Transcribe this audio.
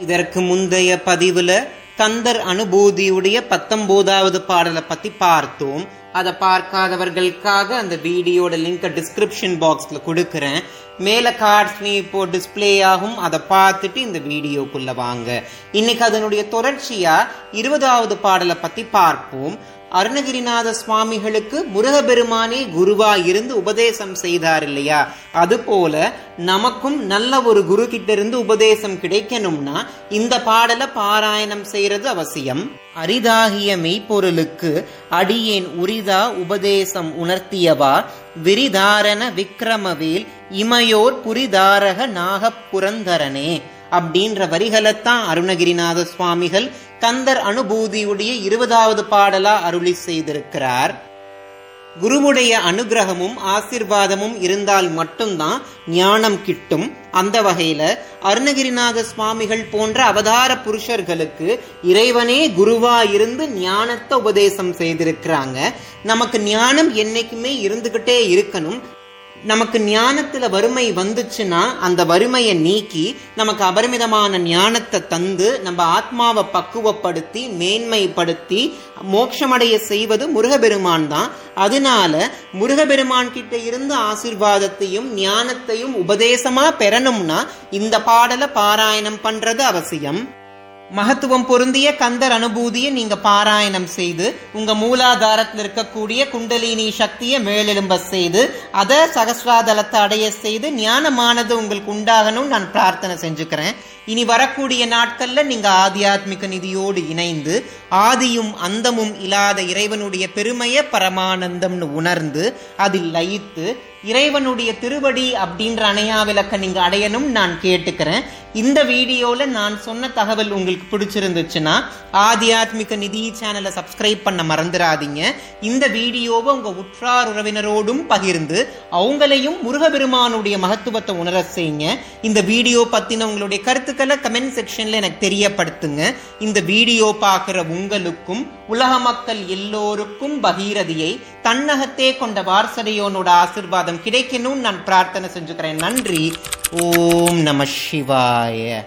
இதற்கு முந்தைய பதிவுல கந்தர் அனுபூதியுடைய பத்தொன்பதாவது பாடலை பத்தி பார்த்தோம். அதை பார்க்காதவர்களுக்காக அந்த வீடியோட லிங்கை டிஸ்கிரிப்ஷன் பாக்ஸ்ல கொடுக்குறேன். மேல கார்ட்ஸ்னி இப்போ டிஸ்பிளே ஆகும். அதை பார்த்துட்டு இந்த வீடியோக்குள்ள வாங்க. இன்னைக்கு அதனுடைய தொடர்ச்சியா இருபதாவது பாடலை பத்தி பார்ப்போம். அருணகிரிநாத சுவாமிகளுக்கு முருகபெருமானே குருவா இருந்து உபதேசம் செய்தார் இல்லையா? அதுபோல நமக்கும் நல்ல ஒரு குரு கிட்ட இருந்து உபதேசம் கிடைக்கணும்னா இந்த பாடலை பாராயணம் செய்யறது அவசியம். அரிதாகிய மெய்ப்பொருளுக்கு அடியேன் உரிதா உபதேசம் உணர்த்தியவா? விரிதாரண விக்ரமவேல் இமையோர் புரிதாரக நாகப்புரந்தரனே அப்படின்ற வரிகளைத்தான் அருணகிரிநாத சுவாமிகள் கந்தர் அனுபூதியுடைய இருபதாவது பாடலா அருளி செய்திருக்கிறார். குருவுடைய அனுகிரகமும் ஆசிர்வாதமும் இருந்தால் மட்டும்தான் ஞானம் கிட்டும். அந்த வகையில அருணகிரிநாத சுவாமிகள் போன்ற அவதார புருஷர்களுக்கு இறைவனே குருவா இருந்து ஞானத்தை உபதேசம் செய்திருக்கிறாங்க. நமக்கு ஞானம் என்னைக்குமே இருந்துகிட்டே இருக்கணும். நமக்கு ஞானத்துல வறுமை வந்துச்சுன்னா அந்த வறுமையை நீக்கி நமக்கு அபரிமிதமான ஞானத்தை தந்து நம்ம ஆத்மாவை பக்குவப்படுத்தி மேன்மைப்படுத்தி மோட்சமடைய செய்வது முருகபெருமான் தான். அதனால முருகபெருமான் கிட்ட இருந்து ஆசிர்வாதத்தையும் ஞானத்தையும் உபதேசமா பெறணும்னா இந்த பாடலை பாராயணம் பண்றது அவசியம். மகத்துவம் பொருந்திய கந்தர் அனுபூதியை நீங்க பாராயணம் செய்து உங்க மூலாதாரத்தில் இருக்கக்கூடிய குண்டலினி சக்தியை மேலெழும்ப செய்து அதை சகசிராதலத்தை அடைய செய்து ஞானமானது உங்களுக்கு உண்டாகணும் நான் பிரார்த்தனை செஞ்சுக்கிறேன். இனி வரக்கூடிய நாட்கள்ல நீங்க ஆத்தியாத்மிக நிதியோடு இணைந்து ஆதியும் அந்தமும் இல்லாத இறைவனுடைய பெருமையை பரமானந்தம்னு உணர்ந்து அதில் லயித்து இறைவனுடைய திருவடி அப்படின்ற அணையா விளக்க நீங்க அடையணும் நான் கேட்டுக்கிறேன். இந்த வீடியோல நான் சொன்ன தகவல் உங்களுக்கு உங்களுக்கு பிடிச்சிருந்துச்சுன்னா ஆத்தியாத்மிக நிதி சேனலை சப்ஸ்கிரைப் பண்ண மறந்துடாதீங்க. இந்த வீடியோவை உங்க உற்றார் உறவினரோடும் பகிர்ந்து அவங்களையும் முருகபெருமானுடைய மகத்துவத்தை உணர செய்யுங்க. இந்த வீடியோ பத்தின உங்களுடைய கருத்துக்களை கமெண்ட் செக்ஷன்ல எனக்கு தெரியப்படுத்துங்க. இந்த வீடியோ பார்க்குற உங்களுக்கும் உலக மக்கள் எல்லோருக்கும் பகீரதியை தன்னகத்தே கொண்ட வாரசதையோனோட ஆசிர்வாதம் கிடைக்கணும்னு நான் பிரார்த்தனை செஞ்சுக்கிறேன். நன்றி. ஓம் நம சிவாய.